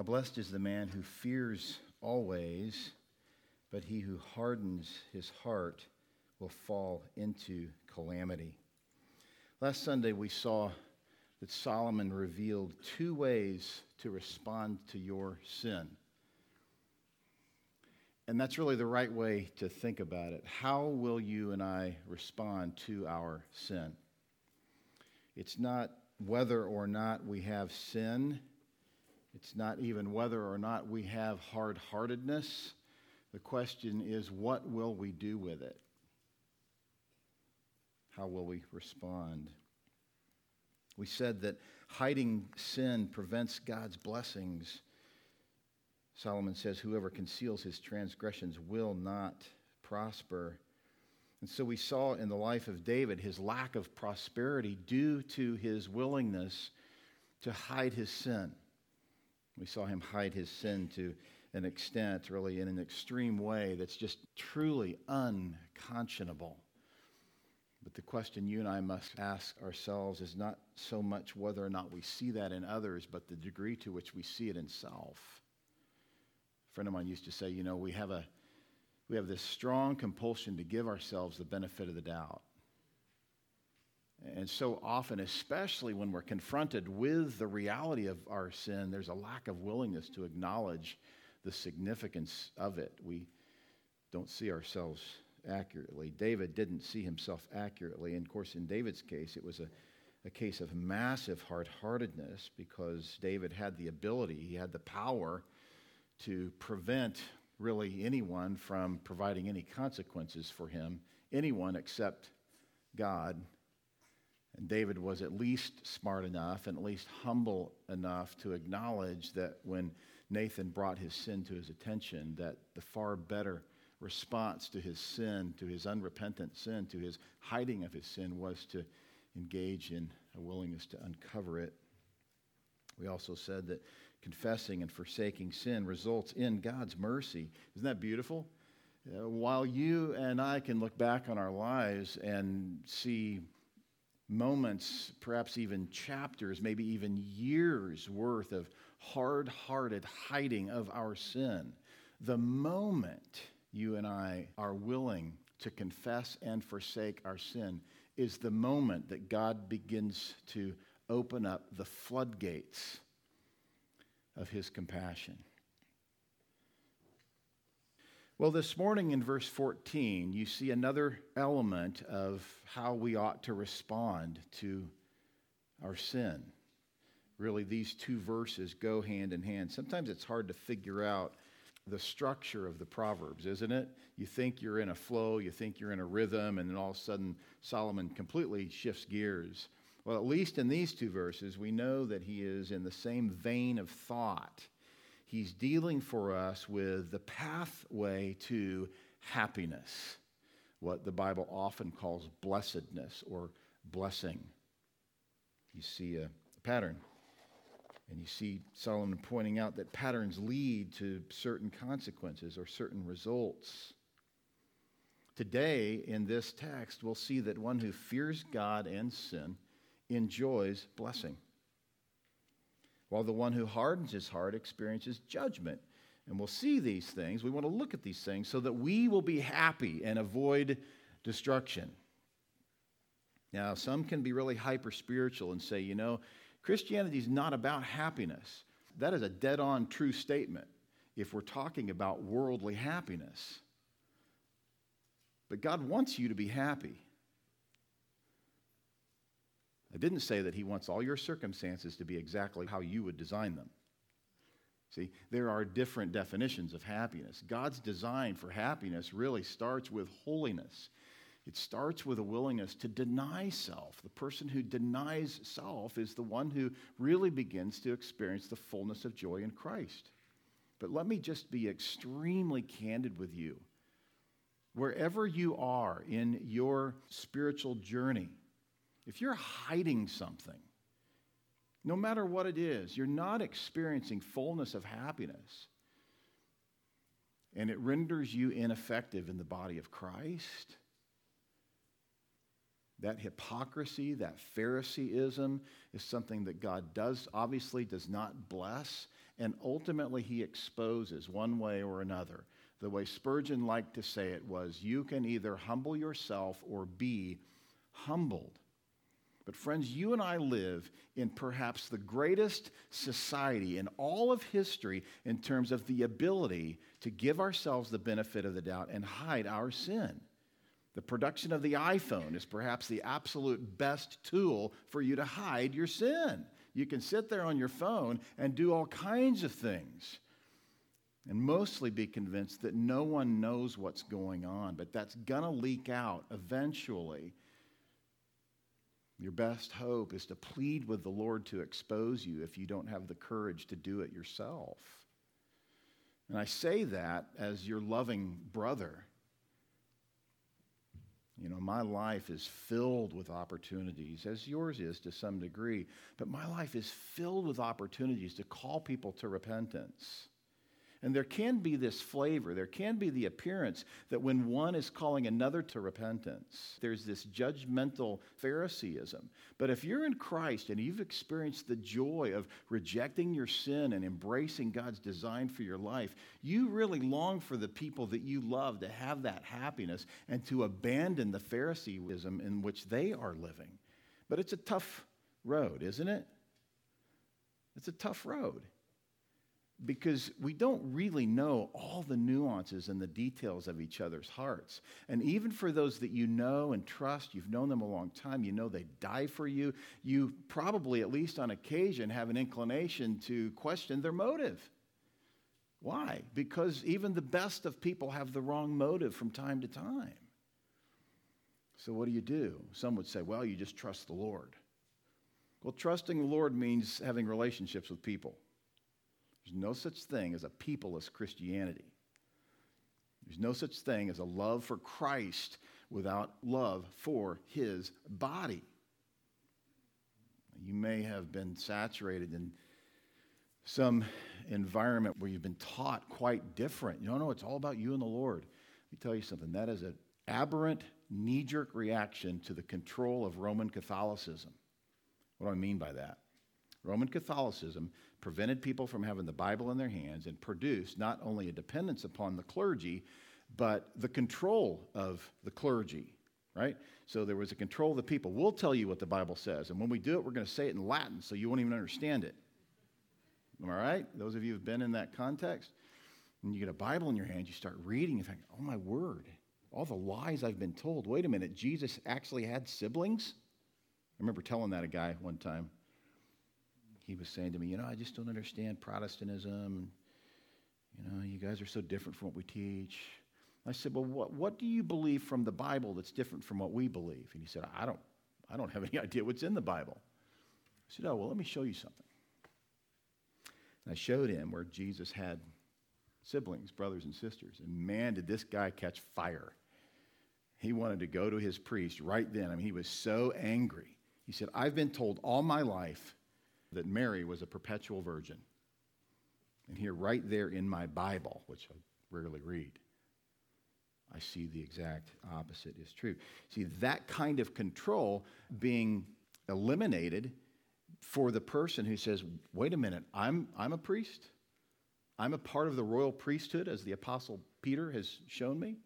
How blessed is the man who fears always, but he who hardens his heart will fall into calamity. Last Sunday, we saw that Solomon revealed two ways to respond to your sin. And that's really the right way to think about it. How will you and I respond to our sin? It's not whether or not we have sin, it's not even whether or not we have hard heartedness. The question is, what will we do with it? How will we respond? We said that hiding sin prevents God's blessings. Solomon says, Whoever conceals his transgressions will not prosper. And so we saw in the life of David his lack of prosperity due to his willingness to hide his sin. We saw him hide his sin to an extent, really in an extreme way, that's just truly unconscionable. But the question you and I must ask ourselves is not so much whether or not we see that in others, but the degree to which we see it in self. A friend of mine used to say, you know, we have a we have this strong compulsion to give ourselves the benefit of the doubt. And so often, especially when we're confronted with the reality of our sin, there's a lack of willingness to acknowledge the significance of it. We don't see ourselves accurately. David didn't see himself accurately. And of course, in David's case, it was a, a case of massive hard heartedness because David had the ability, he had the power to prevent really anyone from providing any consequences for him, anyone except God. And David was at least smart enough and at least humble enough to acknowledge that when Nathan brought his sin to his attention, that the far better response to his sin, to his unrepentant sin, to his hiding of his sin, was to engage in a willingness to uncover it. We also said that confessing and forsaking sin results in God's mercy. Isn't that beautiful? Uh, while you and I can look back on our lives and see moments, perhaps even chapters, maybe even years worth of hard hearted hiding of our sin, the moment you and I are willing to confess and forsake our sin is the moment that God begins to open up the floodgates of his compassion. Well, this morning in verse 14, you see another element of how we ought to respond to our sin. Really, these two verses go hand in hand. Sometimes it's hard to figure out the structure of the Proverbs, isn't it? You think you're in a flow, you think you're in a rhythm, and then all of a sudden Solomon completely shifts gears. Well, at least in these two verses, we know that he is in the same vein of thought. He's dealing for us with the pathway to happiness, what the Bible often calls blessedness or blessing. You see a pattern. And you see Solomon pointing out that patterns lead to certain consequences or certain results. Today, in this text, we'll see that one who fears God and sin enjoys blessing, while the one who hardens his heart experiences judgment. And we'll see these things. We want to look at these things so that we will be happy and avoid destruction. Now, some can be really hyper spiritual and say, you know, Christianity is not about happiness. That is a dead on true statement if we're talking about worldly happiness. But God wants you to be happy. I didn't say that he wants all your circumstances to be exactly how you would design them. See, there are different definitions of happiness. God's design for happiness really starts with holiness. It starts with a willingness to deny self. The person who denies self is the one who really begins to experience the fullness of joy in Christ. But let me just be extremely candid with you. Wherever you are in your spiritual journey, if you're hiding something, no matter what it is, you're not experiencing fullness of happiness. And it renders you ineffective in the body of Christ. That hypocrisy, that Phariseeism is something that God does, obviously, does not bless. and ultimately he exposes one way or another. The way Spurgeon liked to say it was you can either humble yourself or be humbled. But, friends, you and I live in perhaps the greatest society in all of history in terms of the ability to give ourselves the benefit of the doubt and hide our sin. The production of the iPhone is perhaps the absolute best tool for you to hide your sin. You can sit there on your phone and do all kinds of things and mostly be convinced that no one knows what's going on, but that's going to leak out eventually. Your best hope is to plead with the Lord to expose you if you don't have the courage to do it yourself. And I say that as your loving brother. You know, my life is filled with opportunities, as yours is to some degree, but my life is filled with opportunities to call people to repentance. And there can be this flavor, there can be the appearance that when one is calling another to repentance, there's this judgmental Phariseeism. But if you're in Christ and you've experienced the joy of rejecting your sin and embracing God's design for your life, you really long for the people that you love to have that happiness and to abandon the Phariseeism in which they are living. But it's a tough road, isn't it? It's a tough road because we don't really know all the nuances and the details of each other's hearts. And even for those that you know and trust, you've known them a long time, you know they die for you, you probably, at least on occasion, have an inclination to question their motive. Why? Because even the best of people have the wrong motive from time to time. So, what do you do? Some would say, well, you just trust the Lord. Well, trusting the Lord means having relationships with people. There's no such thing as a peopleless Christianity. There's no such thing as a love for Christ without love for his body. You may have been saturated in some environment where you've been taught quite different. You don't know, it's all about you and the Lord. Let me tell you something that is an aberrant, knee jerk reaction to the control of Roman Catholicism. What do I mean by that? Roman Catholicism prevented people from having the Bible in their hands and produced not only a dependence upon the clergy, but the control of the clergy, right? So there was a control of the people. We'll tell you what the Bible says, and when we do it, we're going to say it in Latin so you won't even understand it. All right? Those of you who've been in that context, when you get a Bible in your hand, you start reading and think, oh my word, all the lies I've been told. Wait a minute, Jesus actually had siblings? I remember telling that a guy one time he was saying to me, you know, I just don't understand Protestantism. You know, you guys are so different from what we teach. I said, well, what, what do you believe from the Bible that's different from what we believe? And he said, I don't, I don't have any idea what's in the Bible. I said, oh, well, let me show you something. And I showed him where Jesus had siblings, brothers and sisters. And man, did this guy catch fire. He wanted to go to his priest right then. I mean, he was so angry. He said, I've been told all my life that Mary was a perpetual virgin. And here, right there in my Bible, which I rarely read, I see the exact opposite is true. See, that kind of control being eliminated for the person who says, wait a minute, I'm, I'm a priest. I'm a part of the royal priesthood, as the Apostle Peter has shown me.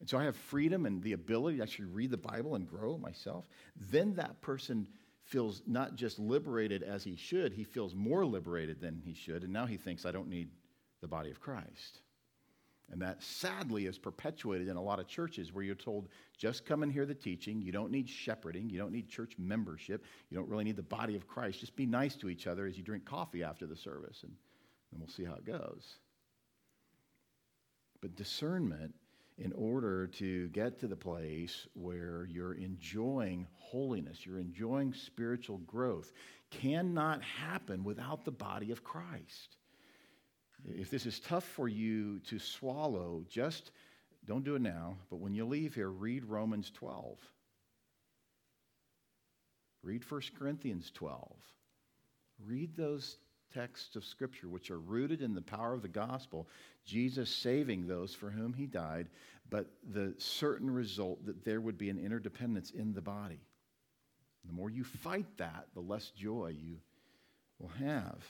And so I have freedom and the ability to actually read the Bible and grow myself. Then that person feels not just liberated as he should, he feels more liberated than he should. And now he thinks, I don't need the body of Christ. And that sadly is perpetuated in a lot of churches where you're told, just come and hear the teaching. You don't need shepherding. You don't need church membership. You don't really need the body of Christ. Just be nice to each other as you drink coffee after the service, and then we'll see how it goes. But discernment in order to get to the place where you're enjoying holiness, you're enjoying spiritual growth, cannot happen without the body of Christ. If this is tough for you to swallow, just don't do it now, but when you leave here, read Romans 12. Read 1 Corinthians 12. Read those texts of Scripture, which are rooted in the power of the gospel, Jesus saving those for whom he died, but the certain result that there would be an interdependence in the body. The more you fight that, the less joy you will have.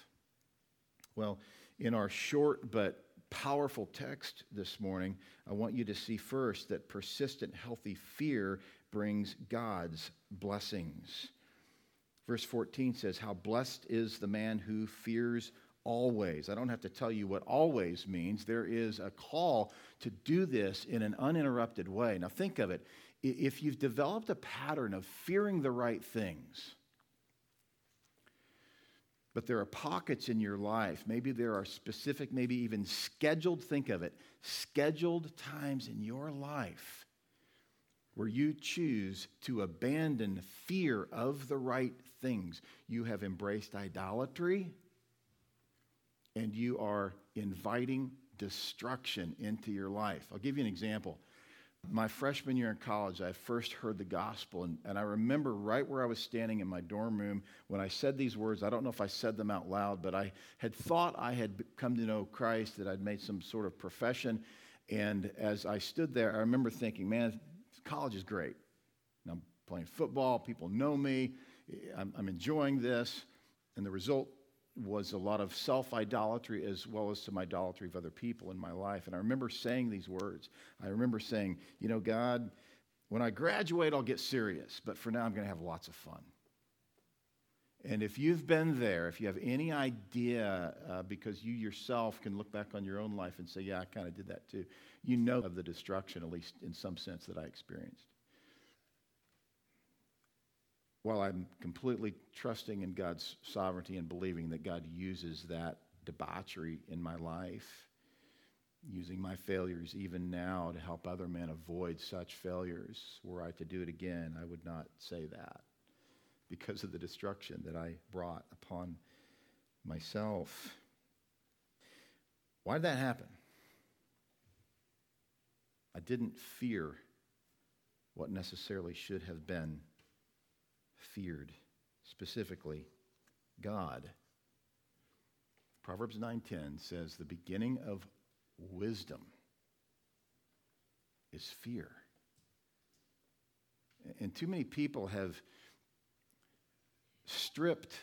Well, in our short but powerful text this morning, I want you to see first that persistent, healthy fear brings God's blessings. Verse 14 says, How blessed is the man who fears always. I don't have to tell you what always means. There is a call to do this in an uninterrupted way. Now, think of it. If you've developed a pattern of fearing the right things, but there are pockets in your life, maybe there are specific, maybe even scheduled, think of it, scheduled times in your life where you choose to abandon fear of the right things. You have embraced idolatry and you are inviting destruction into your life. I'll give you an example. My freshman year in college, I first heard the gospel, and, and I remember right where I was standing in my dorm room when I said these words. I don't know if I said them out loud, but I had thought I had come to know Christ, that I'd made some sort of profession. And as I stood there, I remember thinking, man, college is great. I'm playing football, people know me, I'm, I'm enjoying this. And the result was a lot of self idolatry as well as some idolatry of other people in my life. And I remember saying these words. I remember saying, you know, God, when I graduate, I'll get serious, but for now, I'm going to have lots of fun. And if you've been there, if you have any idea, uh, because you yourself can look back on your own life and say, yeah, I kind of did that too, you know of the destruction, at least in some sense, that I experienced while I'm completely trusting in God's sovereignty and believing that God uses that debauchery in my life, using my failures even now to help other men avoid such failures, were I to do it again, I would not say that because of the destruction that I brought upon myself. Why did that happen? I didn't fear what necessarily should have been feared, specifically God. Proverbs 9:10 says the beginning of wisdom is fear. And too many people have stripped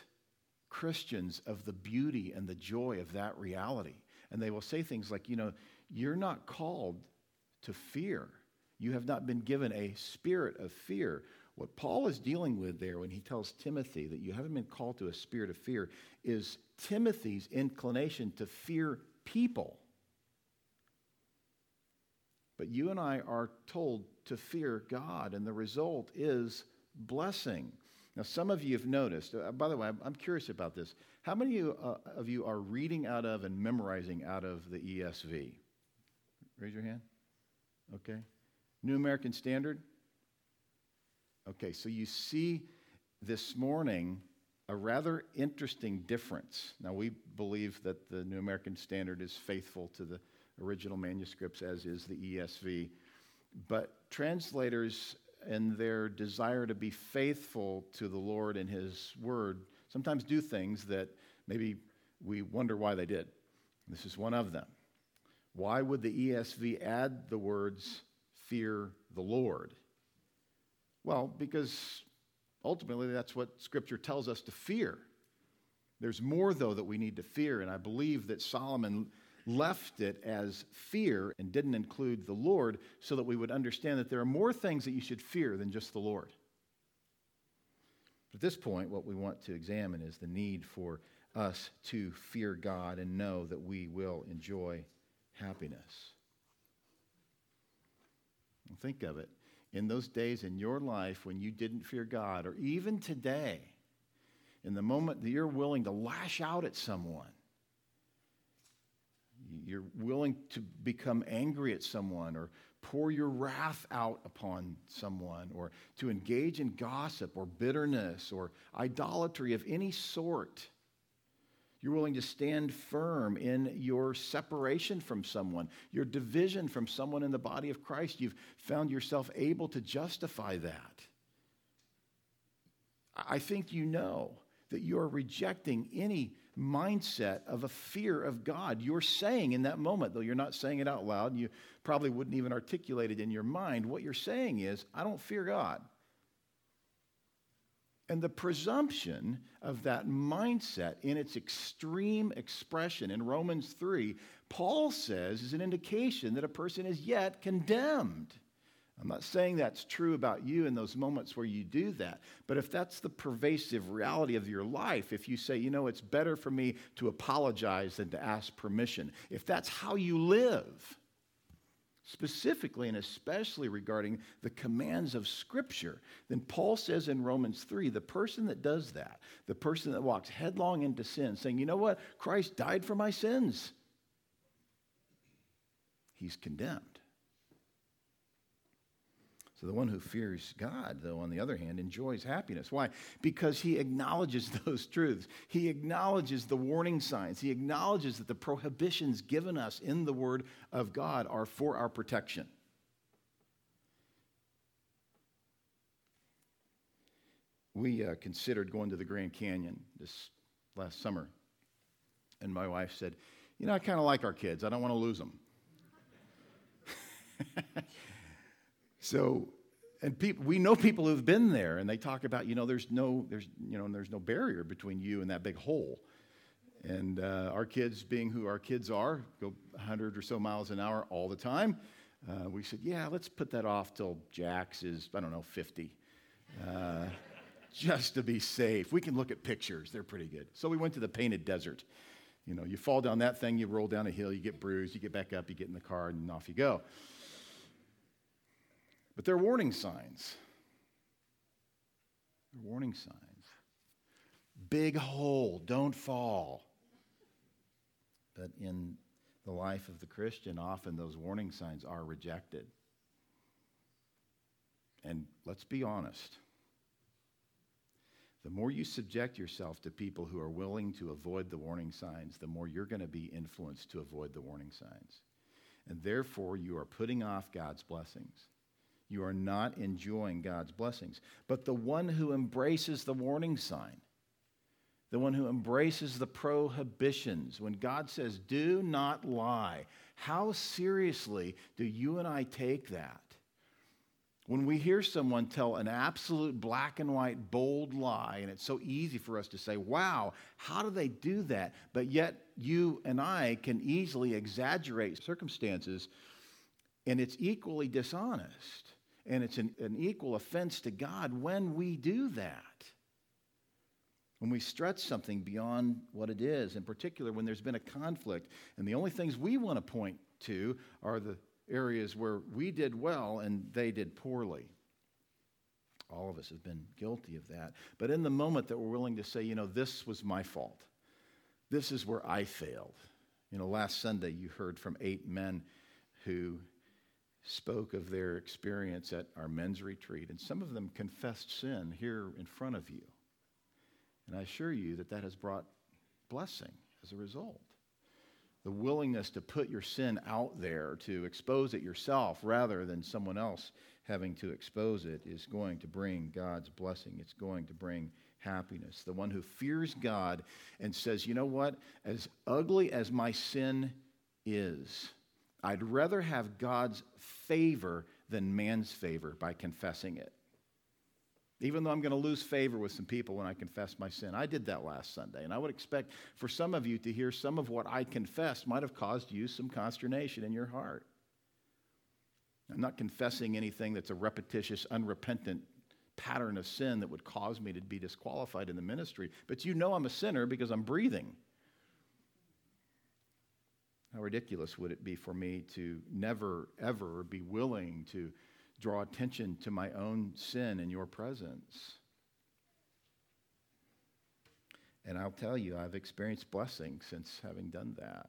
Christians of the beauty and the joy of that reality. And they will say things like, you know, you're not called to fear. You have not been given a spirit of fear. What Paul is dealing with there when he tells Timothy that you haven't been called to a spirit of fear is Timothy's inclination to fear people. But you and I are told to fear God, and the result is blessing. Now, some of you have noticed, uh, by the way, I'm, curious about this. How many of you, uh, of you are reading out of and memorizing out of the ESV? Raise your hand. Okay. New American Standard? Okay, so you see this morning a rather interesting difference. Now, we believe that the New American Standard is faithful to the original manuscripts, as is the ESV. But translators, in their desire to be faithful to the Lord and His Word, sometimes do things that maybe we wonder why they did. This is one of them. Why would the ESV add the words, fear the Lord? Well, because ultimately that's what Scripture tells us to fear. There's more, though, that we need to fear, and I believe that Solomon left it as fear and didn't include the Lord so that we would understand that there are more things that you should fear than just the Lord. But At this point, what we want to examine is the need for us to fear God and know that we will enjoy happiness. Think of it in those days in your life when you didn't fear God, or even today, in the moment that you're willing to lash out at someone, you're willing to become angry at someone or pour your wrath out upon someone or to engage in gossip or bitterness or idolatry of any sort. You're willing to stand firm in your separation from someone, your division from someone in the body of Christ. You've found yourself able to justify that. I think you know that you are rejecting any mindset of a fear of God. You're saying in that moment, though you're not saying it out loud, you probably wouldn't even articulate it in your mind, what you're saying is, I don't fear God. And the presumption of that mindset in its extreme expression in Romans 3, Paul says is an indication that a person is yet condemned. I'm not saying that's true about you in those moments where you do that, but if that's the pervasive reality of your life, if you say, you know, it's better for me to apologize than to ask permission, if that's how you live, specifically and especially regarding the commands of Scripture, then Paul says in Romans 3 the person that does that, the person that walks headlong into sin, saying, you know what, Christ died for my sins, he's condemned. So the one who fears God, though, on the other hand, enjoys happiness. Why? Because he acknowledges those truths. He acknowledges the warning signs. He acknowledges that the prohibitions given us in the Word of God are for our protection. We uh, considered going to the Grand Canyon this last summer, and my wife said, You know, I kind of like our kids. I don't want to lose them. So, and people, we know people who've been there, and they talk about, you know, there's no, there's, you know, there's no barrier between you and that big hole. And uh, our kids, being who our kids are, go 100 or so miles an hour all the time. Uh, we said, yeah, let's put that off till Jax is, I don't know, 50. Uh, just to be safe. We can look at pictures, they're pretty good. So we went to the painted desert. You know, you fall down that thing, you roll down a hill, you get bruised, you get back up, you get in the car, and off you go. But they're warning signs. They're warning signs. Big hole, don't fall. But in the life of the Christian, often those warning signs are rejected. And let's be honest. The more you subject yourself to people who are willing to avoid the warning signs, the more you're going to be influenced to avoid the warning signs. And therefore, you are putting off God's blessings you are not enjoying God's blessings. But the one who embraces the warning sign, the one who embraces the prohibitions, when God says, do not lie, how seriously do you and I take that? When we hear someone tell an absolute black and white, bold lie, and it's so easy for us to say, wow, how do they do that? But yet, you and I can easily exaggerate circumstances, and it's equally dishonest. And it's an, an equal offense to God when we do that. When we stretch something beyond what it is, in particular when there's been a conflict, and the only things we want to point to are the areas where we did well and they did poorly. All of us have been guilty of that. But in the moment that we're willing to say, you know, this was my fault, this is where I failed. You know, last Sunday you heard from eight men who spoke of their experience at our men's retreat, and some of them confessed sin here in front of you. And I assure you that that has brought blessing as a result. The willingness to put your sin out there, to expose it yourself rather than someone else having to expose it, is going to bring God's blessing. It's going to bring happiness. The one who fears God and says, you know what? As ugly as my sin is, I'd rather have God's favor than man's favor by confessing it. Even though I'm going to lose favor with some people when I confess my sin. I did that last Sunday, and I would expect for some of you to hear some of what I confessed might have caused you some consternation in your heart. I'm not confessing anything that's a repetitious, unrepentant pattern of sin that would cause me to be disqualified in the ministry, but you know I'm a sinner because I'm breathing. How ridiculous would it be for me to never, ever be willing to draw attention to my own sin in your presence? And I'll tell you, I've experienced blessing since having done that.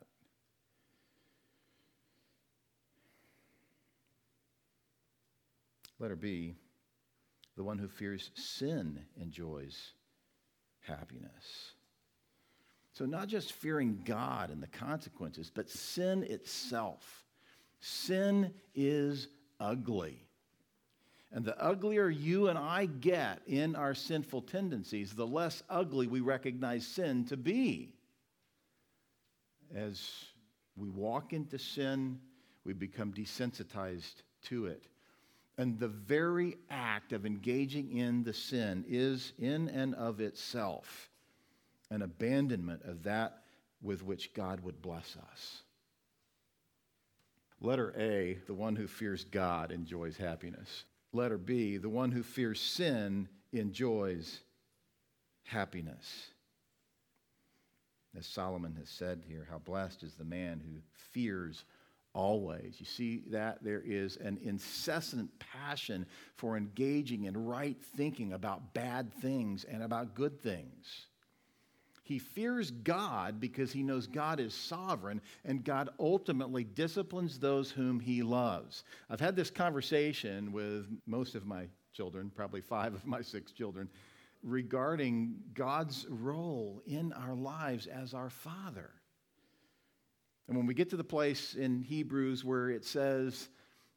Letter B the one who fears sin enjoys happiness. So, not just fearing God and the consequences, but sin itself. Sin is ugly. And the uglier you and I get in our sinful tendencies, the less ugly we recognize sin to be. As we walk into sin, we become desensitized to it. And the very act of engaging in the sin is, in and of itself, an abandonment of that with which God would bless us. Letter A, the one who fears God enjoys happiness. Letter B, the one who fears sin enjoys happiness. As Solomon has said here, how blessed is the man who fears always. You see that there is an incessant passion for engaging in right thinking about bad things and about good things. He fears God because he knows God is sovereign and God ultimately disciplines those whom he loves. I've had this conversation with most of my children, probably five of my six children, regarding God's role in our lives as our Father. And when we get to the place in Hebrews where it says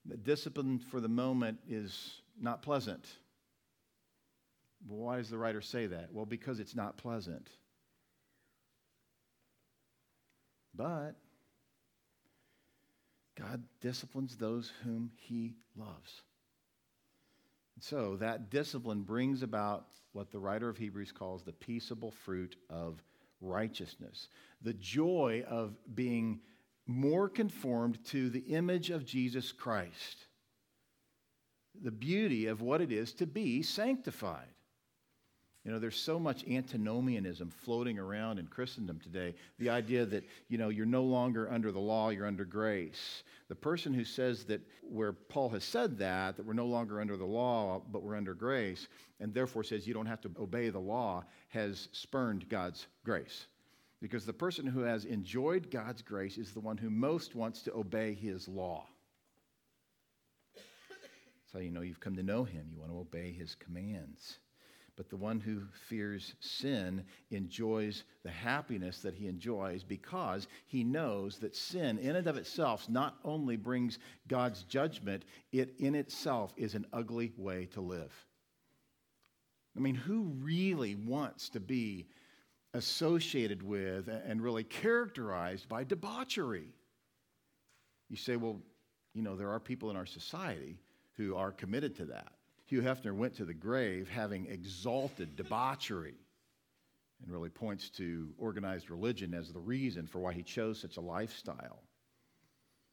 that discipline for the moment is not pleasant, why does the writer say that? Well, because it's not pleasant. But God disciplines those whom he loves. And so that discipline brings about what the writer of Hebrews calls the peaceable fruit of righteousness, the joy of being more conformed to the image of Jesus Christ, the beauty of what it is to be sanctified. You know, there's so much antinomianism floating around in Christendom today. The idea that, you know, you're no longer under the law, you're under grace. The person who says that, where Paul has said that, that we're no longer under the law, but we're under grace, and therefore says you don't have to obey the law, has spurned God's grace. Because the person who has enjoyed God's grace is the one who most wants to obey his law. That's how you know you've come to know him. You want to obey his commands. But the one who fears sin enjoys the happiness that he enjoys because he knows that sin, in and of itself, not only brings God's judgment, it in itself is an ugly way to live. I mean, who really wants to be associated with and really characterized by debauchery? You say, well, you know, there are people in our society who are committed to that. Hugh Hefner went to the grave having exalted debauchery and really points to organized religion as the reason for why he chose such a lifestyle.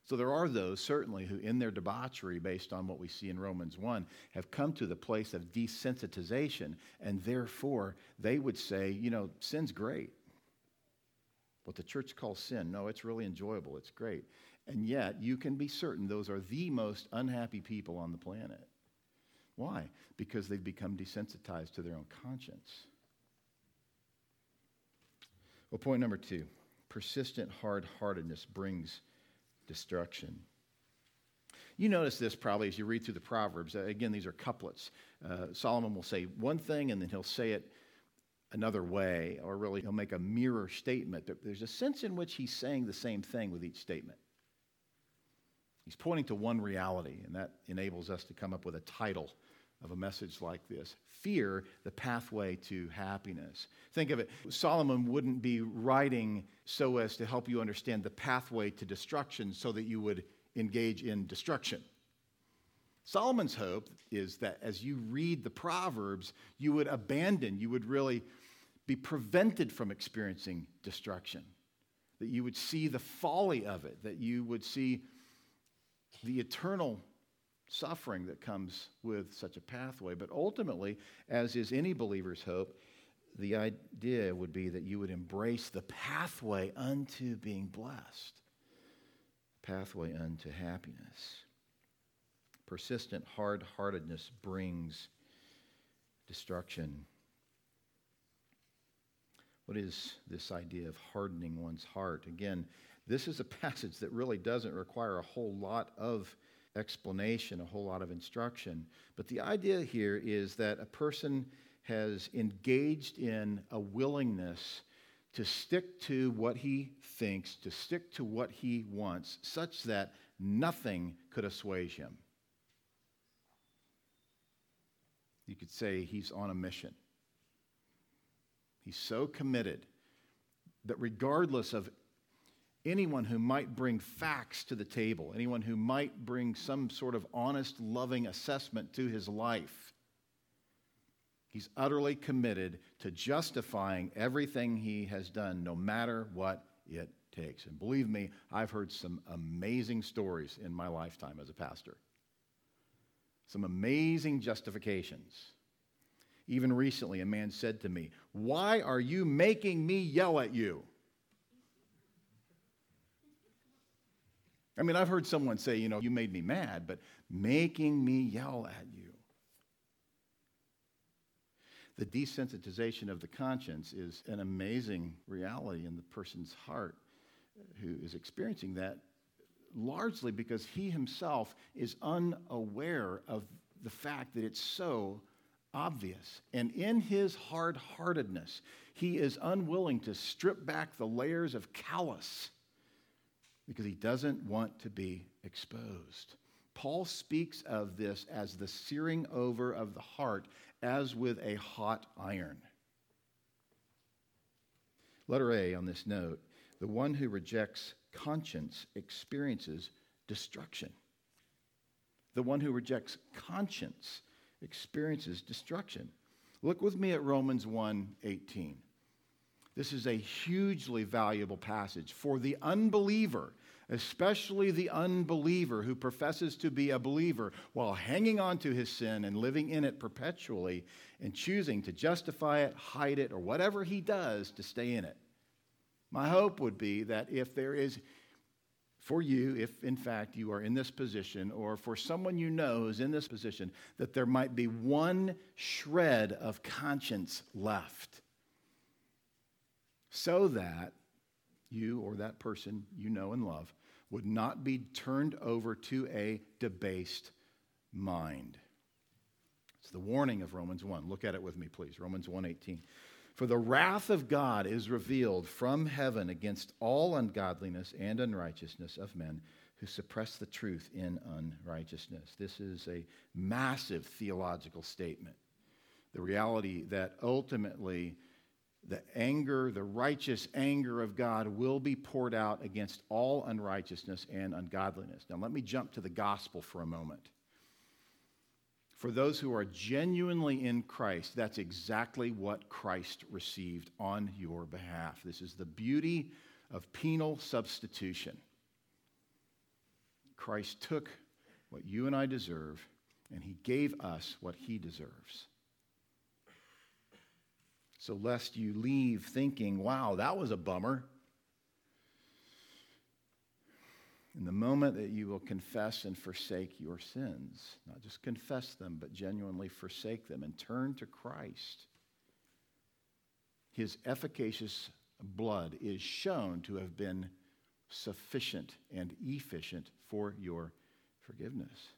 So there are those, certainly, who, in their debauchery, based on what we see in Romans 1, have come to the place of desensitization, and therefore they would say, you know, sin's great. What the church calls sin, no, it's really enjoyable, it's great. And yet, you can be certain those are the most unhappy people on the planet. Why? Because they've become desensitized to their own conscience. Well, point number two persistent hard heartedness brings destruction. You notice this probably as you read through the Proverbs. Uh, again, these are couplets. Uh, Solomon will say one thing and then he'll say it another way, or really he'll make a mirror statement. But There's a sense in which he's saying the same thing with each statement. He's pointing to one reality, and that enables us to come up with a title of a message like this Fear, the pathway to happiness. Think of it Solomon wouldn't be writing so as to help you understand the pathway to destruction so that you would engage in destruction. Solomon's hope is that as you read the Proverbs, you would abandon, you would really be prevented from experiencing destruction. That you would see the folly of it, that you would see the eternal suffering that comes with such a pathway. But ultimately, as is any believer's hope, the idea would be that you would embrace the pathway unto being blessed, pathway unto happiness. Persistent hard heartedness brings destruction. What is this idea of hardening one's heart? Again, this is a passage that really doesn't require a whole lot of explanation, a whole lot of instruction. But the idea here is that a person has engaged in a willingness to stick to what he thinks, to stick to what he wants, such that nothing could assuage him. You could say he's on a mission. He's so committed that regardless of anyone who might bring facts to the table, anyone who might bring some sort of honest, loving assessment to his life. He's utterly committed to justifying everything he has done, no matter what it takes. And believe me, I've heard some amazing stories in my lifetime as a pastor. Some amazing justifications. Even recently, a man said to me, Why are you making me yell at you? I mean, I've heard someone say, you know, you made me mad, but making me yell at you. The desensitization of the conscience is an amazing reality in the person's heart uh, who is experiencing that, largely because he himself is unaware of the fact that it's so obvious. And in his hard heartedness, he is unwilling to strip back the layers of callous because he doesn't want to be exposed. Paul speaks of this as the searing over of the heart as with a hot iron. Letter A on this note the one who rejects conscience experiences destruction. The one who rejects conscience experiences destruction. Look with me at Romans 1:18. This is a hugely valuable passage for the unbeliever, especially the unbeliever who professes to be a believer while hanging on to his sin and living in it perpetually and choosing to justify it, hide it, or whatever he does to stay in it. My hope would be that if there is for you, if in fact you are in this position, or for someone you know who's in this position, that there might be one shred of conscience left so that you or that person you know and love would not be turned over to a debased mind. It's the warning of Romans 1. Look at it with me, please. Romans 1:18. For the wrath of God is revealed from heaven against all ungodliness and unrighteousness of men who suppress the truth in unrighteousness. This is a massive theological statement. The reality that ultimately the anger, the righteous anger of God will be poured out against all unrighteousness and ungodliness. Now, let me jump to the gospel for a moment. For those who are genuinely in Christ, that's exactly what Christ received on your behalf. This is the beauty of penal substitution. Christ took what you and I deserve, and he gave us what he deserves. So, lest you leave thinking, wow, that was a bummer. In the moment that you will confess and forsake your sins, not just confess them, but genuinely forsake them and turn to Christ, his efficacious blood is shown to have been sufficient and efficient for your forgiveness.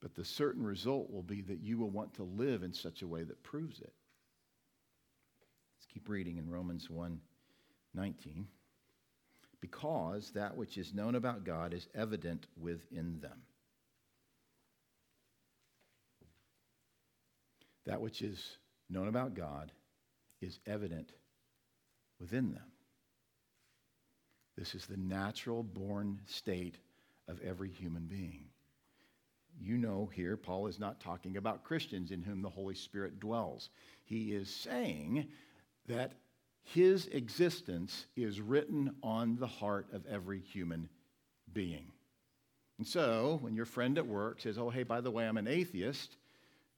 But the certain result will be that you will want to live in such a way that proves it. Keep reading in Romans 1 19. Because that which is known about God is evident within them. That which is known about God is evident within them. This is the natural born state of every human being. You know, here, Paul is not talking about Christians in whom the Holy Spirit dwells. He is saying that his existence is written on the heart of every human being. And so, when your friend at work says, Oh, hey, by the way, I'm an atheist,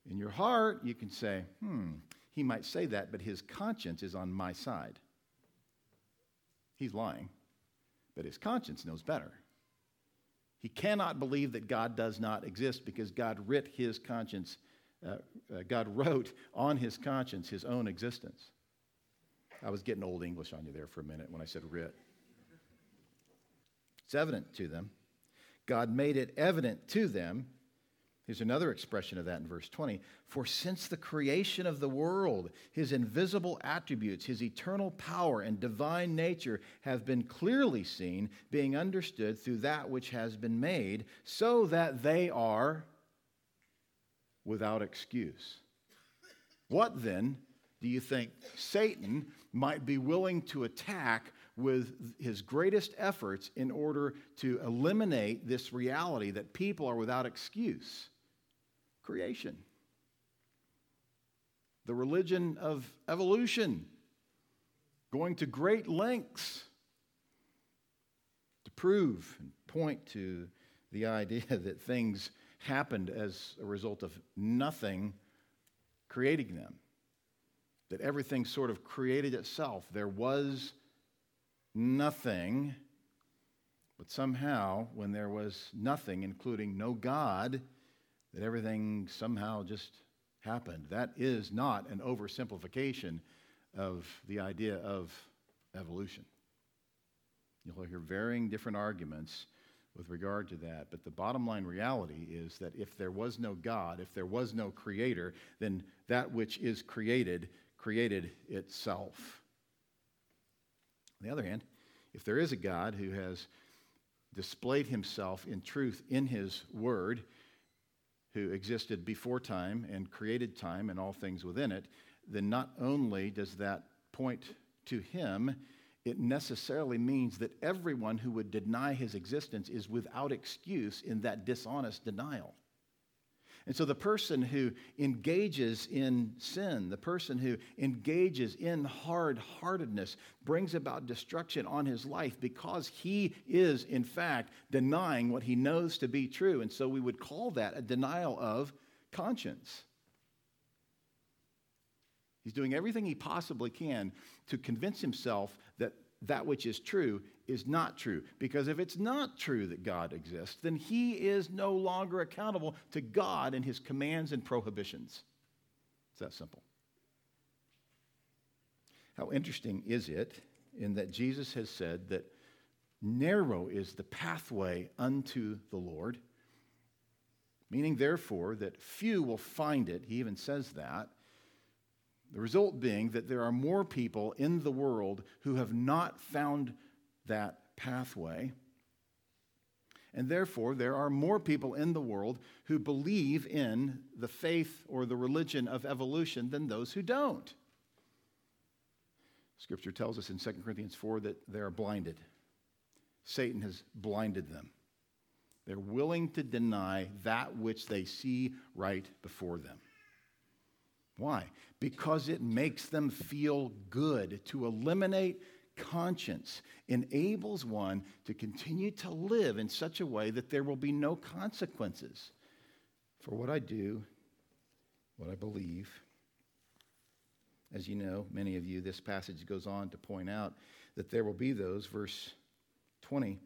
in your heart, you can say, Hmm, he might say that, but his conscience is on my side. He's lying, but his conscience knows better. He cannot believe that God does not exist because God writ his conscience, uh, uh, God wrote on his conscience his own existence. I was getting old English on you there for a minute when I said writ. It's evident to them. God made it evident to them. Here's another expression of that in verse 20. For since the creation of the world, his invisible attributes, his eternal power and divine nature have been clearly seen, being understood through that which has been made, so that they are without excuse. What then do you think Satan might be willing to attack with his greatest efforts in order to eliminate this reality that people are without excuse creation. The religion of evolution, going to great lengths to prove and point to the idea that things happened as a result of nothing creating them that everything sort of created itself. There was nothing, but somehow, when there was nothing, including no God, that everything somehow just happened. That is not an oversimplification of the idea of evolution. You'll hear varying different arguments with regard to that. But the bottom line reality is that if there was no God, if there was no creator, then that which is created created itself. On the other hand, if there is a God who has displayed himself in truth in his word, who existed before time and created time and all things within it, then not only does that point to him, it necessarily means that everyone who would deny his existence is without excuse in that dishonest denial. And so the person who engages in sin, the person who engages in hard heartedness, brings about destruction on his life because he is, in fact, denying what he knows to be true. And so we would call that a denial of conscience. He's doing everything he possibly can to convince himself that that which is true is not true. Because if it's not true that God exists, then he is no longer accountable to God and his commands and prohibitions. It's that simple. How interesting is it in that Jesus has said that narrow is the pathway unto the Lord, meaning, therefore, that few will find it. He even says that. The result being that there are more people in the world who have not found that pathway. And therefore, there are more people in the world who believe in the faith or the religion of evolution than those who don't. Scripture tells us in 2 Corinthians 4 that they are blinded. Satan has blinded them. They're willing to deny that which they see right before them. Why? Because it makes them feel good. To eliminate conscience enables one to continue to live in such a way that there will be no consequences for what I do, what I believe. As you know, many of you, this passage goes on to point out that there will be those, verse 20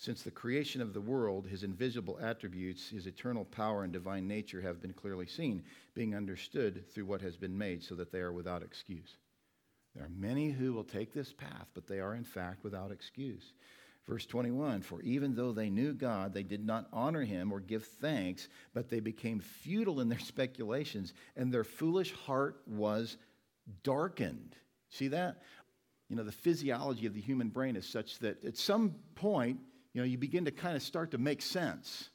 since the creation of the world, his invisible attributes, his eternal power and divine nature have been clearly seen, being understood through what has been made, so that they are without excuse. There are many who will take this path, but they are in fact without excuse. Verse 21 For even though they knew God, they did not honor him or give thanks, but they became futile in their speculations, and their foolish heart was darkened. See that? You know, the physiology of the human brain is such that at some point, you know, you begin to kind of start to make sense.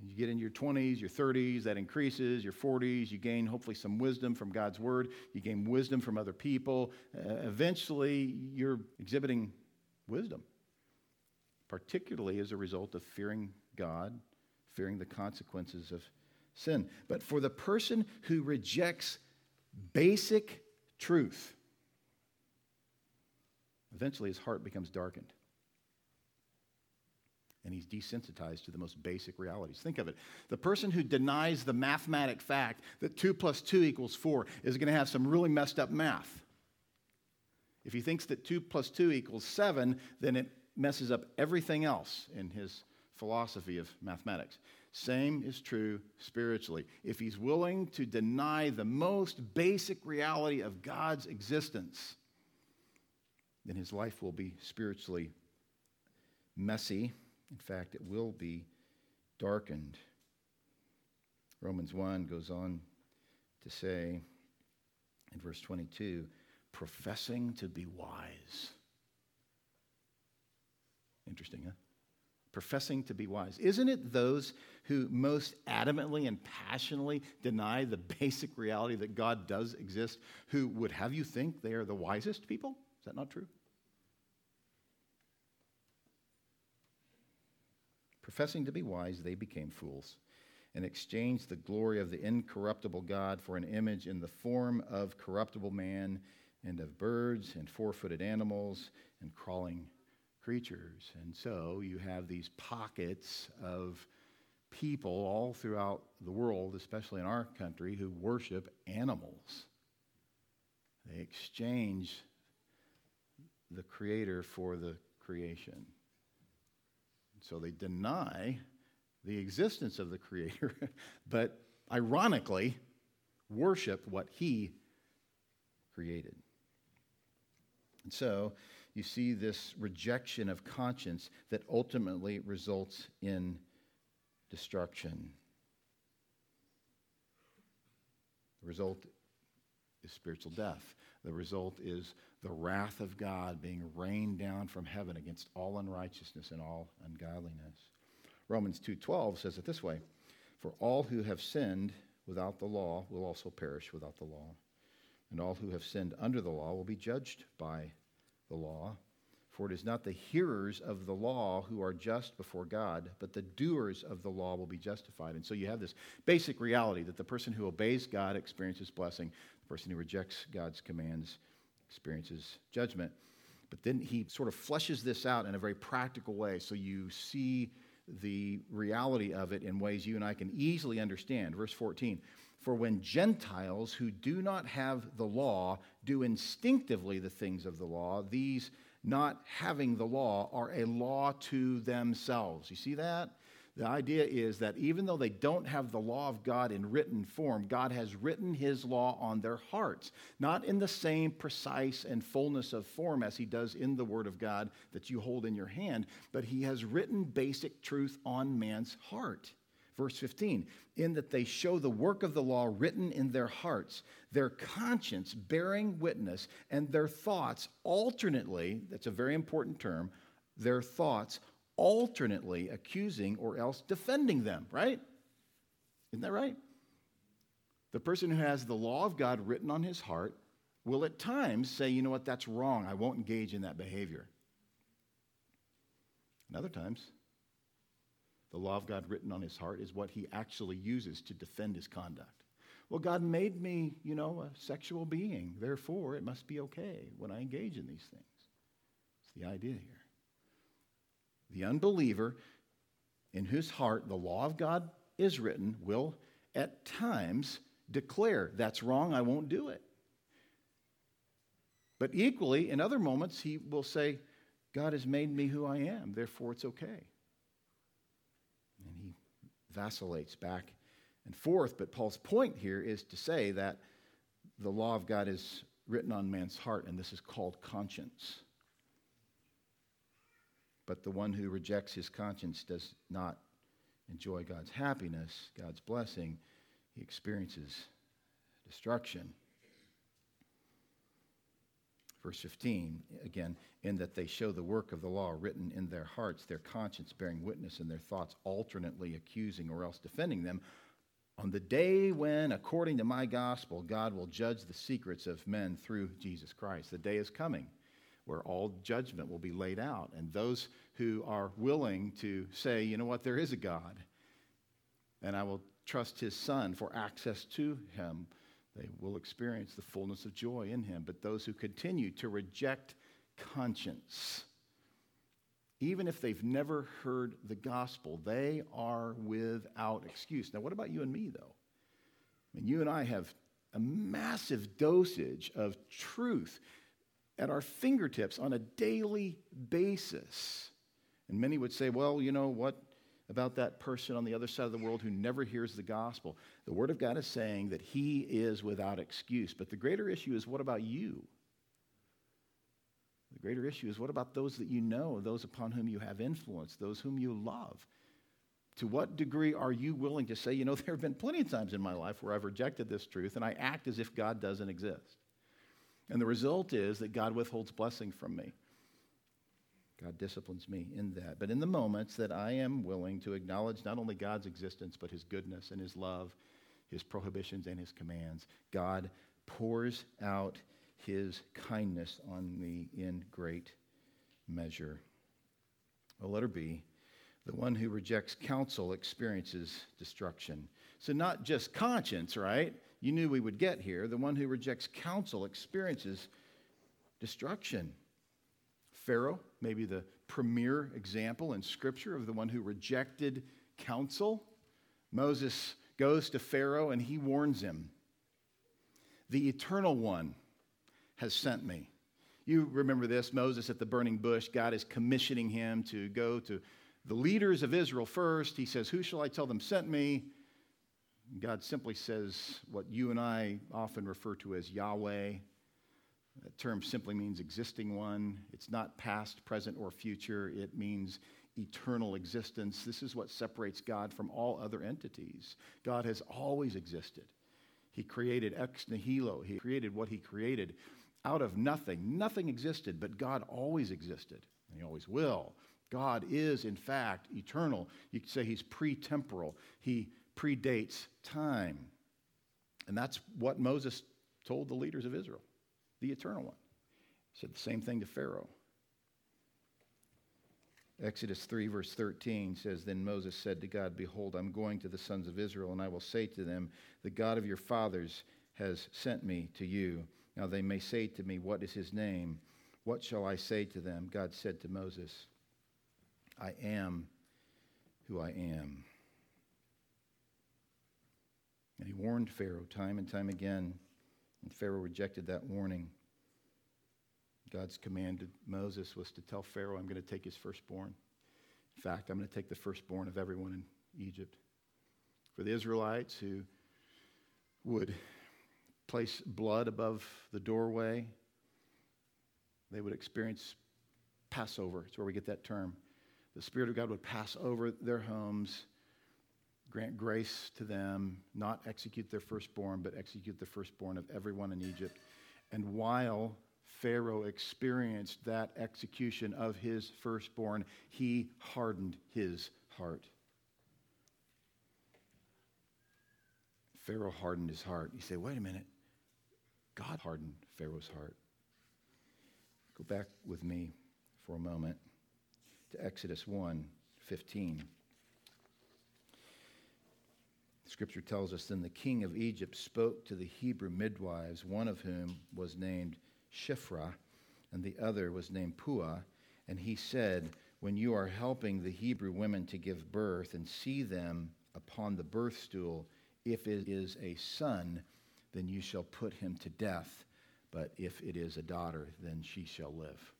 You get in your 20s, your 30s, that increases, your 40s, you gain hopefully some wisdom from God's word, you gain wisdom from other people. Uh, eventually, you're exhibiting wisdom, particularly as a result of fearing God, fearing the consequences of sin. But for the person who rejects basic truth, eventually his heart becomes darkened and he's desensitized to the most basic realities. Think of it. The person who denies the mathematic fact that 2 plus 2 equals 4 is going to have some really messed up math. If he thinks that 2 plus 2 equals 7, then it messes up everything else in his philosophy of mathematics. Same is true spiritually. If he's willing to deny the most basic reality of God's existence, then his life will be spiritually messy in fact, it will be darkened. Romans 1 goes on to say in verse 22 professing to be wise. Interesting, huh? Professing to be wise. Isn't it those who most adamantly and passionately deny the basic reality that God does exist who would have you think they are the wisest people? Is that not true? Professing to be wise, they became fools and exchanged the glory of the incorruptible God for an image in the form of corruptible man and of birds and four footed animals and crawling creatures. And so you have these pockets of people all throughout the world, especially in our country, who worship animals. They exchange the Creator for the creation. So they deny the existence of the Creator, but ironically, worship what He created. And so you see this rejection of conscience that ultimately results in destruction. The result is spiritual death. The result is the wrath of God being rained down from heaven against all unrighteousness and all ungodliness. Romans 2:12 says it this way, "For all who have sinned without the law will also perish without the law, and all who have sinned under the law will be judged by the law." For it is not the hearers of the law who are just before God, but the doers of the law will be justified. And so you have this basic reality that the person who obeys God experiences blessing, the person who rejects God's commands experiences judgment. But then he sort of fleshes this out in a very practical way so you see the reality of it in ways you and I can easily understand. Verse 14 For when Gentiles who do not have the law do instinctively the things of the law, these not having the law are a law to themselves. You see that? The idea is that even though they don't have the law of God in written form, God has written his law on their hearts, not in the same precise and fullness of form as he does in the word of God that you hold in your hand, but he has written basic truth on man's heart. Verse 15, in that they show the work of the law written in their hearts, their conscience bearing witness, and their thoughts alternately, that's a very important term, their thoughts alternately accusing or else defending them, right? Isn't that right? The person who has the law of God written on his heart will at times say, you know what, that's wrong. I won't engage in that behavior. And other times, the law of God written on his heart is what he actually uses to defend his conduct. Well, God made me, you know, a sexual being. Therefore, it must be okay when I engage in these things. It's the idea here. The unbeliever, in whose heart the law of God is written, will at times declare, That's wrong, I won't do it. But equally, in other moments, he will say, God has made me who I am, therefore it's okay and he vacillates back and forth. But Paul's point here is to say that the law of God is written on man's heart, and this is called conscience. But the one who rejects his conscience does not enjoy God's happiness, God's blessing. He experiences destruction. Verse 15, again, in that they show the work of the law written in their hearts, their conscience bearing witness, and their thoughts alternately accusing or else defending them. On the day when, according to my gospel, God will judge the secrets of men through Jesus Christ. The day is coming where all judgment will be laid out. And those who are willing to say, you know what, there is a God, and I will trust his Son for access to him they will experience the fullness of joy in him. But those who continue to reject conscience, even if they've never heard the gospel, they are without excuse. Now, what about you and me, though? I mean, you and I have a massive dosage of truth at our fingertips on a daily basis. And many would say, well, you know what? about that person on the other side of the world who never hears the gospel. The Word of God is saying that he is without excuse. But the greater issue is what about you? The greater issue is what about those that you know, those upon whom you have influence, those whom you love? To what degree are you willing to say, you know, there have been plenty of times in my life where I've rejected this truth and I act as if God doesn't exist? And the result is that God withholds blessing from me. God disciplines me in that. But in the moments that I am willing to acknowledge not only God's existence, but his goodness and his love, his prohibitions and his commands, God pours out his kindness on me in great measure. Well, letter B, The one who rejects counsel experiences destruction. So, not just conscience, right? You knew we would get here. The one who rejects counsel experiences destruction. Pharaoh, maybe the premier example in Scripture of the one who rejected counsel. Moses goes to Pharaoh and he warns him The eternal one has sent me. You remember this Moses at the burning bush, God is commissioning him to go to the leaders of Israel first. He says, Who shall I tell them sent me? God simply says what you and I often refer to as Yahweh. That term simply means existing one. It's not past, present, or future. It means eternal existence. This is what separates God from all other entities. God has always existed. He created ex nihilo, He created what He created out of nothing. Nothing existed, but God always existed, and He always will. God is, in fact, eternal. You could say He's pre temporal, He predates time. And that's what Moses told the leaders of Israel the eternal one. He said the same thing to Pharaoh. Exodus 3, verse 13 says Then Moses said to God, Behold, I'm going to the sons of Israel, and I will say to them, The God of your fathers has sent me to you. Now they may say to me, What is his name? What shall I say to them? God said to Moses, I am who I am. And he warned Pharaoh time and time again and Pharaoh rejected that warning. God's command to Moses was to tell Pharaoh, I'm going to take his firstborn. In fact, I'm going to take the firstborn of everyone in Egypt. For the Israelites who would place blood above the doorway, they would experience Passover. It's where we get that term. The Spirit of God would pass over their homes grant grace to them, not execute their firstborn, but execute the firstborn of everyone in Egypt. And while Pharaoh experienced that execution of his firstborn, he hardened his heart. Pharaoh hardened his heart. You say, wait a minute. God hardened Pharaoh's heart. Go back with me for a moment to Exodus 1 15. Scripture tells us then the king of Egypt spoke to the Hebrew midwives, one of whom was named Shiphrah, and the other was named Puah. And he said, When you are helping the Hebrew women to give birth and see them upon the birth stool, if it is a son, then you shall put him to death. But if it is a daughter, then she shall live.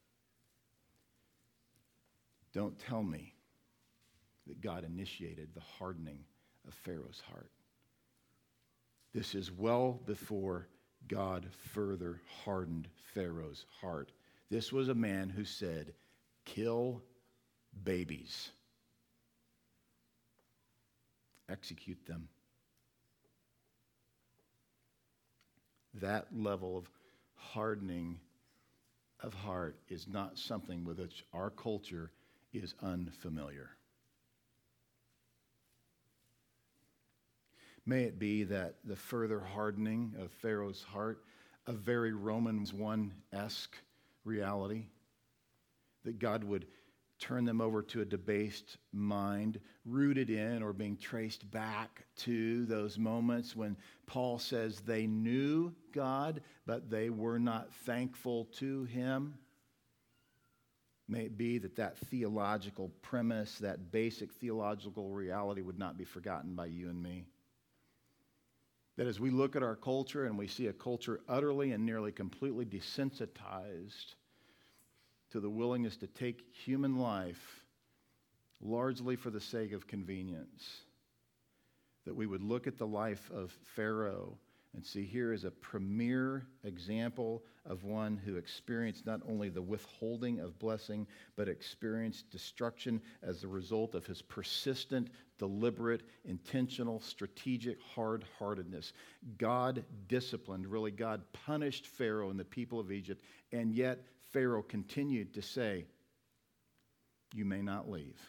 Don't tell me that God initiated the hardening of Pharaoh's heart. This is well before God further hardened Pharaoh's heart. This was a man who said, Kill babies, execute them. That level of hardening of heart is not something with which our culture is unfamiliar. May it be that the further hardening of Pharaoh's heart, a very Romans 1 esque reality, that God would turn them over to a debased mind, rooted in or being traced back to those moments when Paul says they knew God, but they were not thankful to Him. May it be that that theological premise, that basic theological reality would not be forgotten by you and me. That as we look at our culture and we see a culture utterly and nearly completely desensitized to the willingness to take human life largely for the sake of convenience, that we would look at the life of Pharaoh and see here is a premier example of one who experienced not only the withholding of blessing, but experienced destruction as a result of his persistent, deliberate, intentional, strategic hard heartedness. God disciplined, really, God punished Pharaoh and the people of Egypt, and yet Pharaoh continued to say, You may not leave.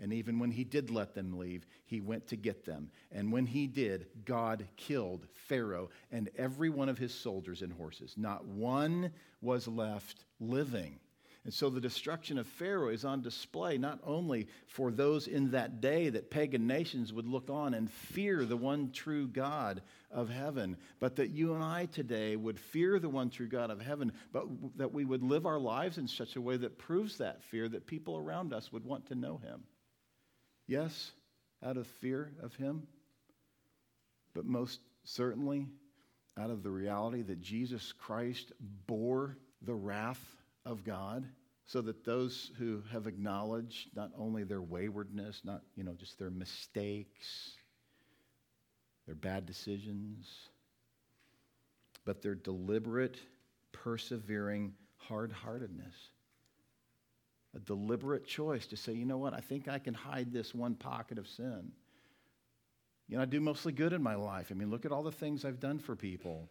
And even when he did let them leave, he went to get them. And when he did, God killed Pharaoh and every one of his soldiers and horses. Not one was left living. And so the destruction of Pharaoh is on display not only for those in that day that pagan nations would look on and fear the one true God of heaven, but that you and I today would fear the one true God of heaven, but that we would live our lives in such a way that proves that fear, that people around us would want to know him. Yes, out of fear of him, but most certainly out of the reality that Jesus Christ bore the wrath of God so that those who have acknowledged not only their waywardness, not, you know, just their mistakes, their bad decisions, but their deliberate, persevering hard heartedness. A deliberate choice to say, you know what, I think I can hide this one pocket of sin. You know, I do mostly good in my life. I mean, look at all the things I've done for people.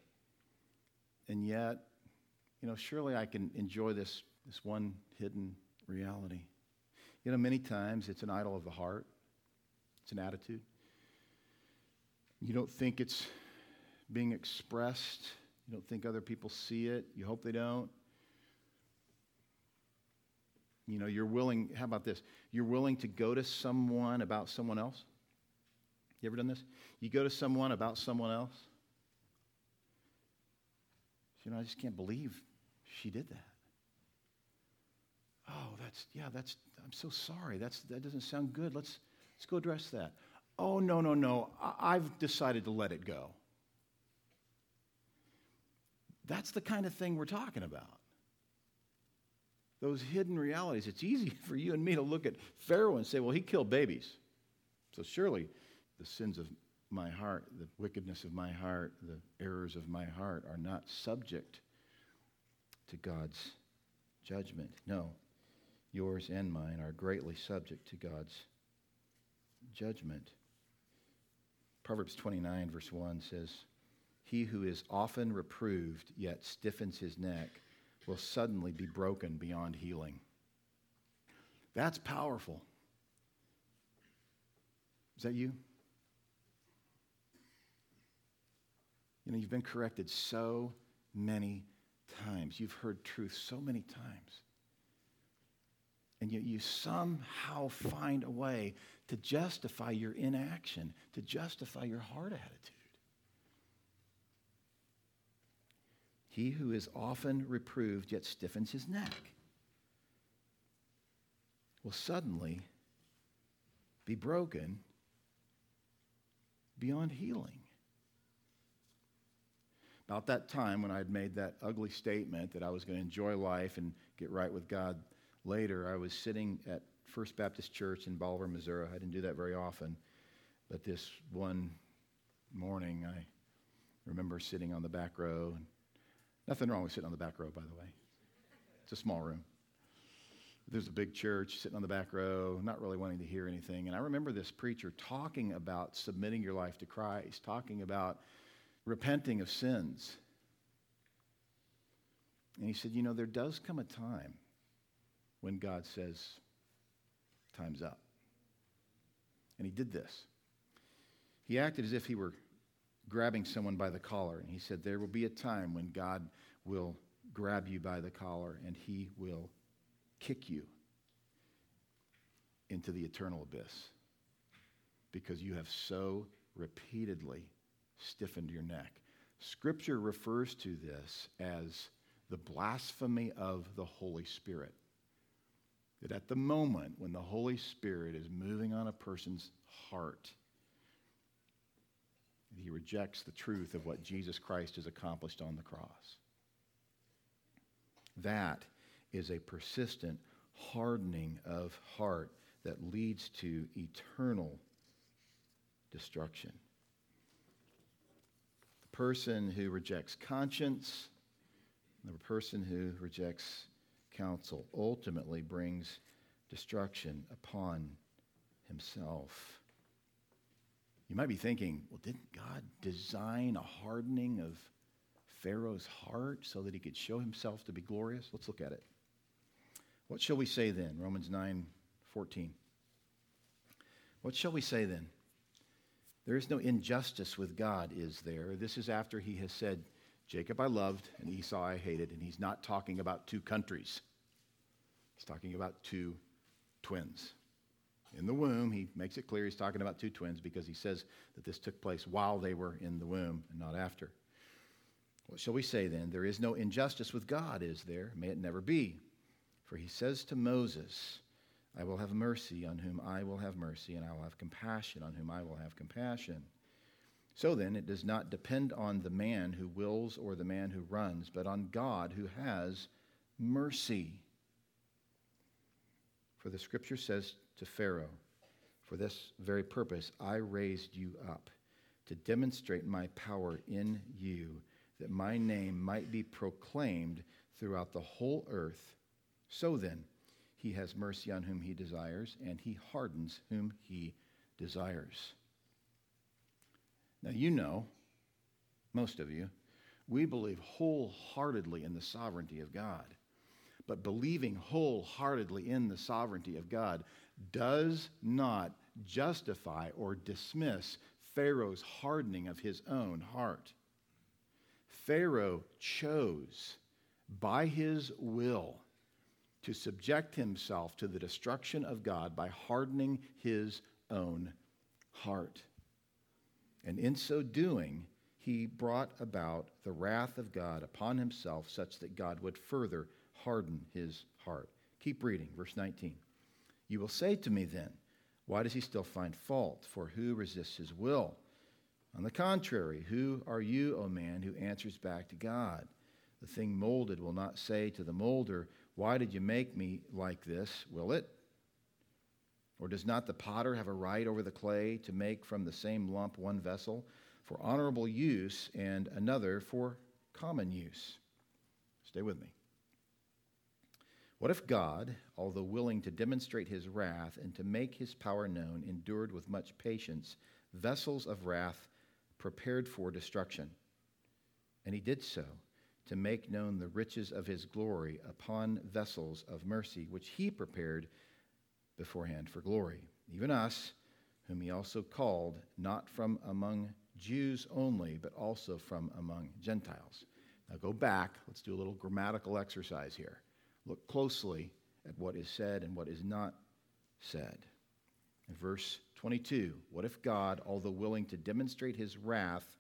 And yet, you know, surely I can enjoy this, this one hidden reality. You know, many times it's an idol of the heart, it's an attitude. You don't think it's being expressed, you don't think other people see it, you hope they don't. You know, you're willing, how about this? You're willing to go to someone about someone else? You ever done this? You go to someone about someone else? You know, I just can't believe she did that. Oh, that's, yeah, that's, I'm so sorry. That's, that doesn't sound good. Let's, let's go address that. Oh, no, no, no. I, I've decided to let it go. That's the kind of thing we're talking about. Those hidden realities. It's easy for you and me to look at Pharaoh and say, well, he killed babies. So surely the sins of my heart, the wickedness of my heart, the errors of my heart are not subject to God's judgment. No, yours and mine are greatly subject to God's judgment. Proverbs 29, verse 1 says, He who is often reproved yet stiffens his neck will suddenly be broken beyond healing. That's powerful. Is that you? You know, you've been corrected so many times. You've heard truth so many times. And yet you somehow find a way to justify your inaction, to justify your hard attitude. He who is often reproved yet stiffens his neck will suddenly be broken beyond healing. About that time when I had made that ugly statement that I was going to enjoy life and get right with God later, I was sitting at First Baptist Church in Bolivar, Missouri. I didn't do that very often, but this one morning I remember sitting on the back row. And nothing wrong with sitting on the back row, by the way. It's a small room. There's a big church sitting on the back row, not really wanting to hear anything. And I remember this preacher talking about submitting your life to Christ, talking about repenting of sins. And he said, You know, there does come a time when God says, Time's up. And he did this. He acted as if he were grabbing someone by the collar. And he said, There will be a time when God will grab you by the collar and he will kick you into the eternal abyss because you have so repeatedly stiffened your neck. Scripture refers to this as the blasphemy of the Holy Spirit. That at the moment when the Holy Spirit is moving on a person's heart, he rejects the truth of what Jesus Christ has accomplished on the cross. That is a persistent hardening of heart that leads to eternal destruction The person who rejects conscience, the person who rejects counsel ultimately brings destruction upon himself. You might be thinking, well, didn't God design a hardening of Pharaoh's heart so that he could show himself to be glorious? Let's look at it. What shall we say then? Romans 9 14. What shall we say then? There is no injustice with God, is there? This is after he has said, Jacob I loved and Esau I hated, and he's not talking about two countries. He's talking about two twins. In the womb, he makes it clear he's talking about two twins because he says that this took place while they were in the womb and not after. What shall we say then? There is no injustice with God, is there? May it never be. For he says to Moses, I will have mercy on whom I will have mercy, and I will have compassion on whom I will have compassion. So then, it does not depend on the man who wills or the man who runs, but on God who has mercy. For the scripture says to Pharaoh, For this very purpose I raised you up, to demonstrate my power in you, that my name might be proclaimed throughout the whole earth. So then, he has mercy on whom he desires, and he hardens whom he desires. Now, you know, most of you, we believe wholeheartedly in the sovereignty of God. But believing wholeheartedly in the sovereignty of God does not justify or dismiss Pharaoh's hardening of his own heart. Pharaoh chose by his will to subject himself to the destruction of God by hardening his own heart. And in so doing, he brought about the wrath of God upon himself, such that God would further harden his heart. Keep reading, verse 19. You will say to me then, Why does he still find fault? For who resists his will? On the contrary, who are you, O man, who answers back to God? The thing molded will not say to the molder, Why did you make me like this? Will it? Or does not the potter have a right over the clay to make from the same lump one vessel for honorable use and another for common use? Stay with me. What if God, although willing to demonstrate his wrath and to make his power known, endured with much patience vessels of wrath prepared for destruction? And he did so to make known the riches of his glory upon vessels of mercy, which he prepared beforehand for glory. Even us, whom he also called, not from among Jews only, but also from among Gentiles. Now go back. Let's do a little grammatical exercise here. Look closely at what is said and what is not said. In verse 22, what if God, although willing to demonstrate his wrath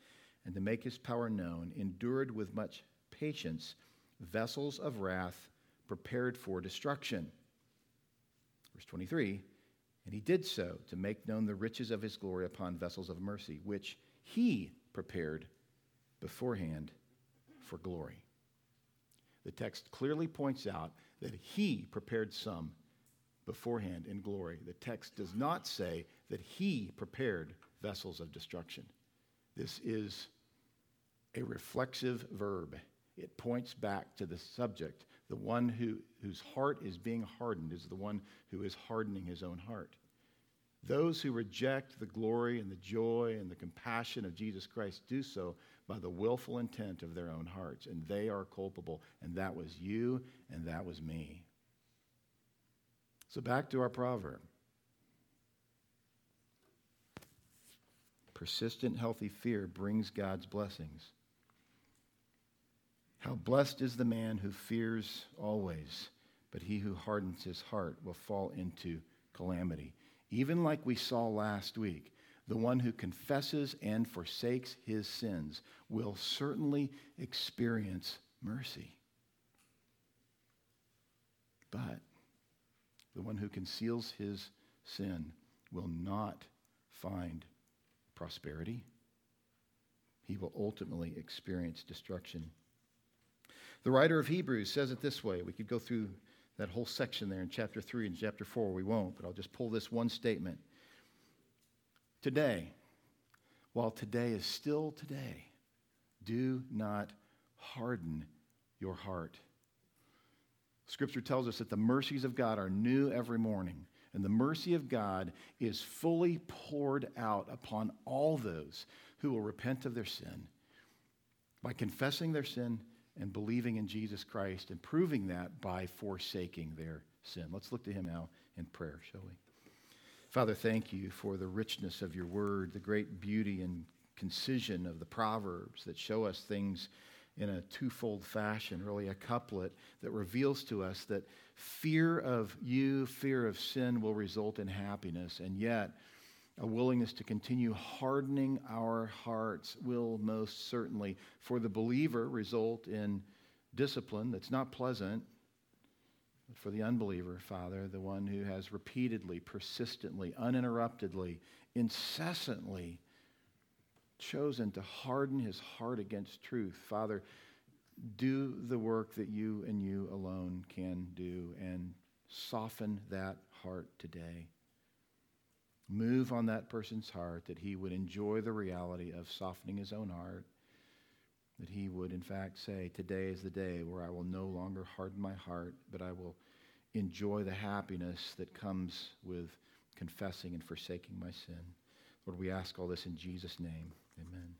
and to make his power known, endured with much patience vessels of wrath prepared for destruction? Verse 23, and he did so to make known the riches of his glory upon vessels of mercy, which he prepared beforehand for glory the text clearly points out that he prepared some beforehand in glory. The text does not say that he prepared vessels of destruction. This is a reflexive verb. It points back to the subject. The one who, whose heart is being hardened is the one who is hardening his own heart. Those who reject the glory and the joy and the compassion of Jesus Christ do so by the willful intent of their own hearts, and they are culpable. And that was you, and that was me. So back to our proverb. Persistent, healthy fear brings God's blessings. How blessed is the man who fears always, but he who hardens his heart will fall into calamity. Even like we saw last week, the one who confesses and forsakes his sins will certainly experience mercy. But the one who conceals his sin will not find prosperity. He will ultimately experience destruction. The writer of Hebrews says it this way. We could go through that whole section there in chapter 3 and chapter 4. We won't, but I'll just pull this one statement. Today, while today is still today, do not harden your heart. Scripture tells us that the mercies of God are new every morning, and the mercy of God is fully poured out upon all those who will repent of their sin by confessing their sin and believing in Jesus Christ and proving that by forsaking their sin. Let's look to Him now in prayer, shall we? Father, thank you for the richness of your word, the great beauty and concision of the Proverbs that show us things in a twofold fashion, really a couplet that reveals to us that fear of you, fear of sin will result in happiness, and yet a willingness to continue hardening our hearts will most certainly, for the believer, result in discipline that's not pleasant. For the unbeliever, Father, the one who has repeatedly, persistently, uninterruptedly, incessantly chosen to harden his heart against truth, Father, do the work that you and you alone can do and soften that heart today. Move on that person's heart that he would enjoy the reality of softening his own heart. That he would, in fact, say, Today is the day where I will no longer harden my heart, but I will enjoy the happiness that comes with confessing and forsaking my sin. Lord, we ask all this in Jesus' name. Amen.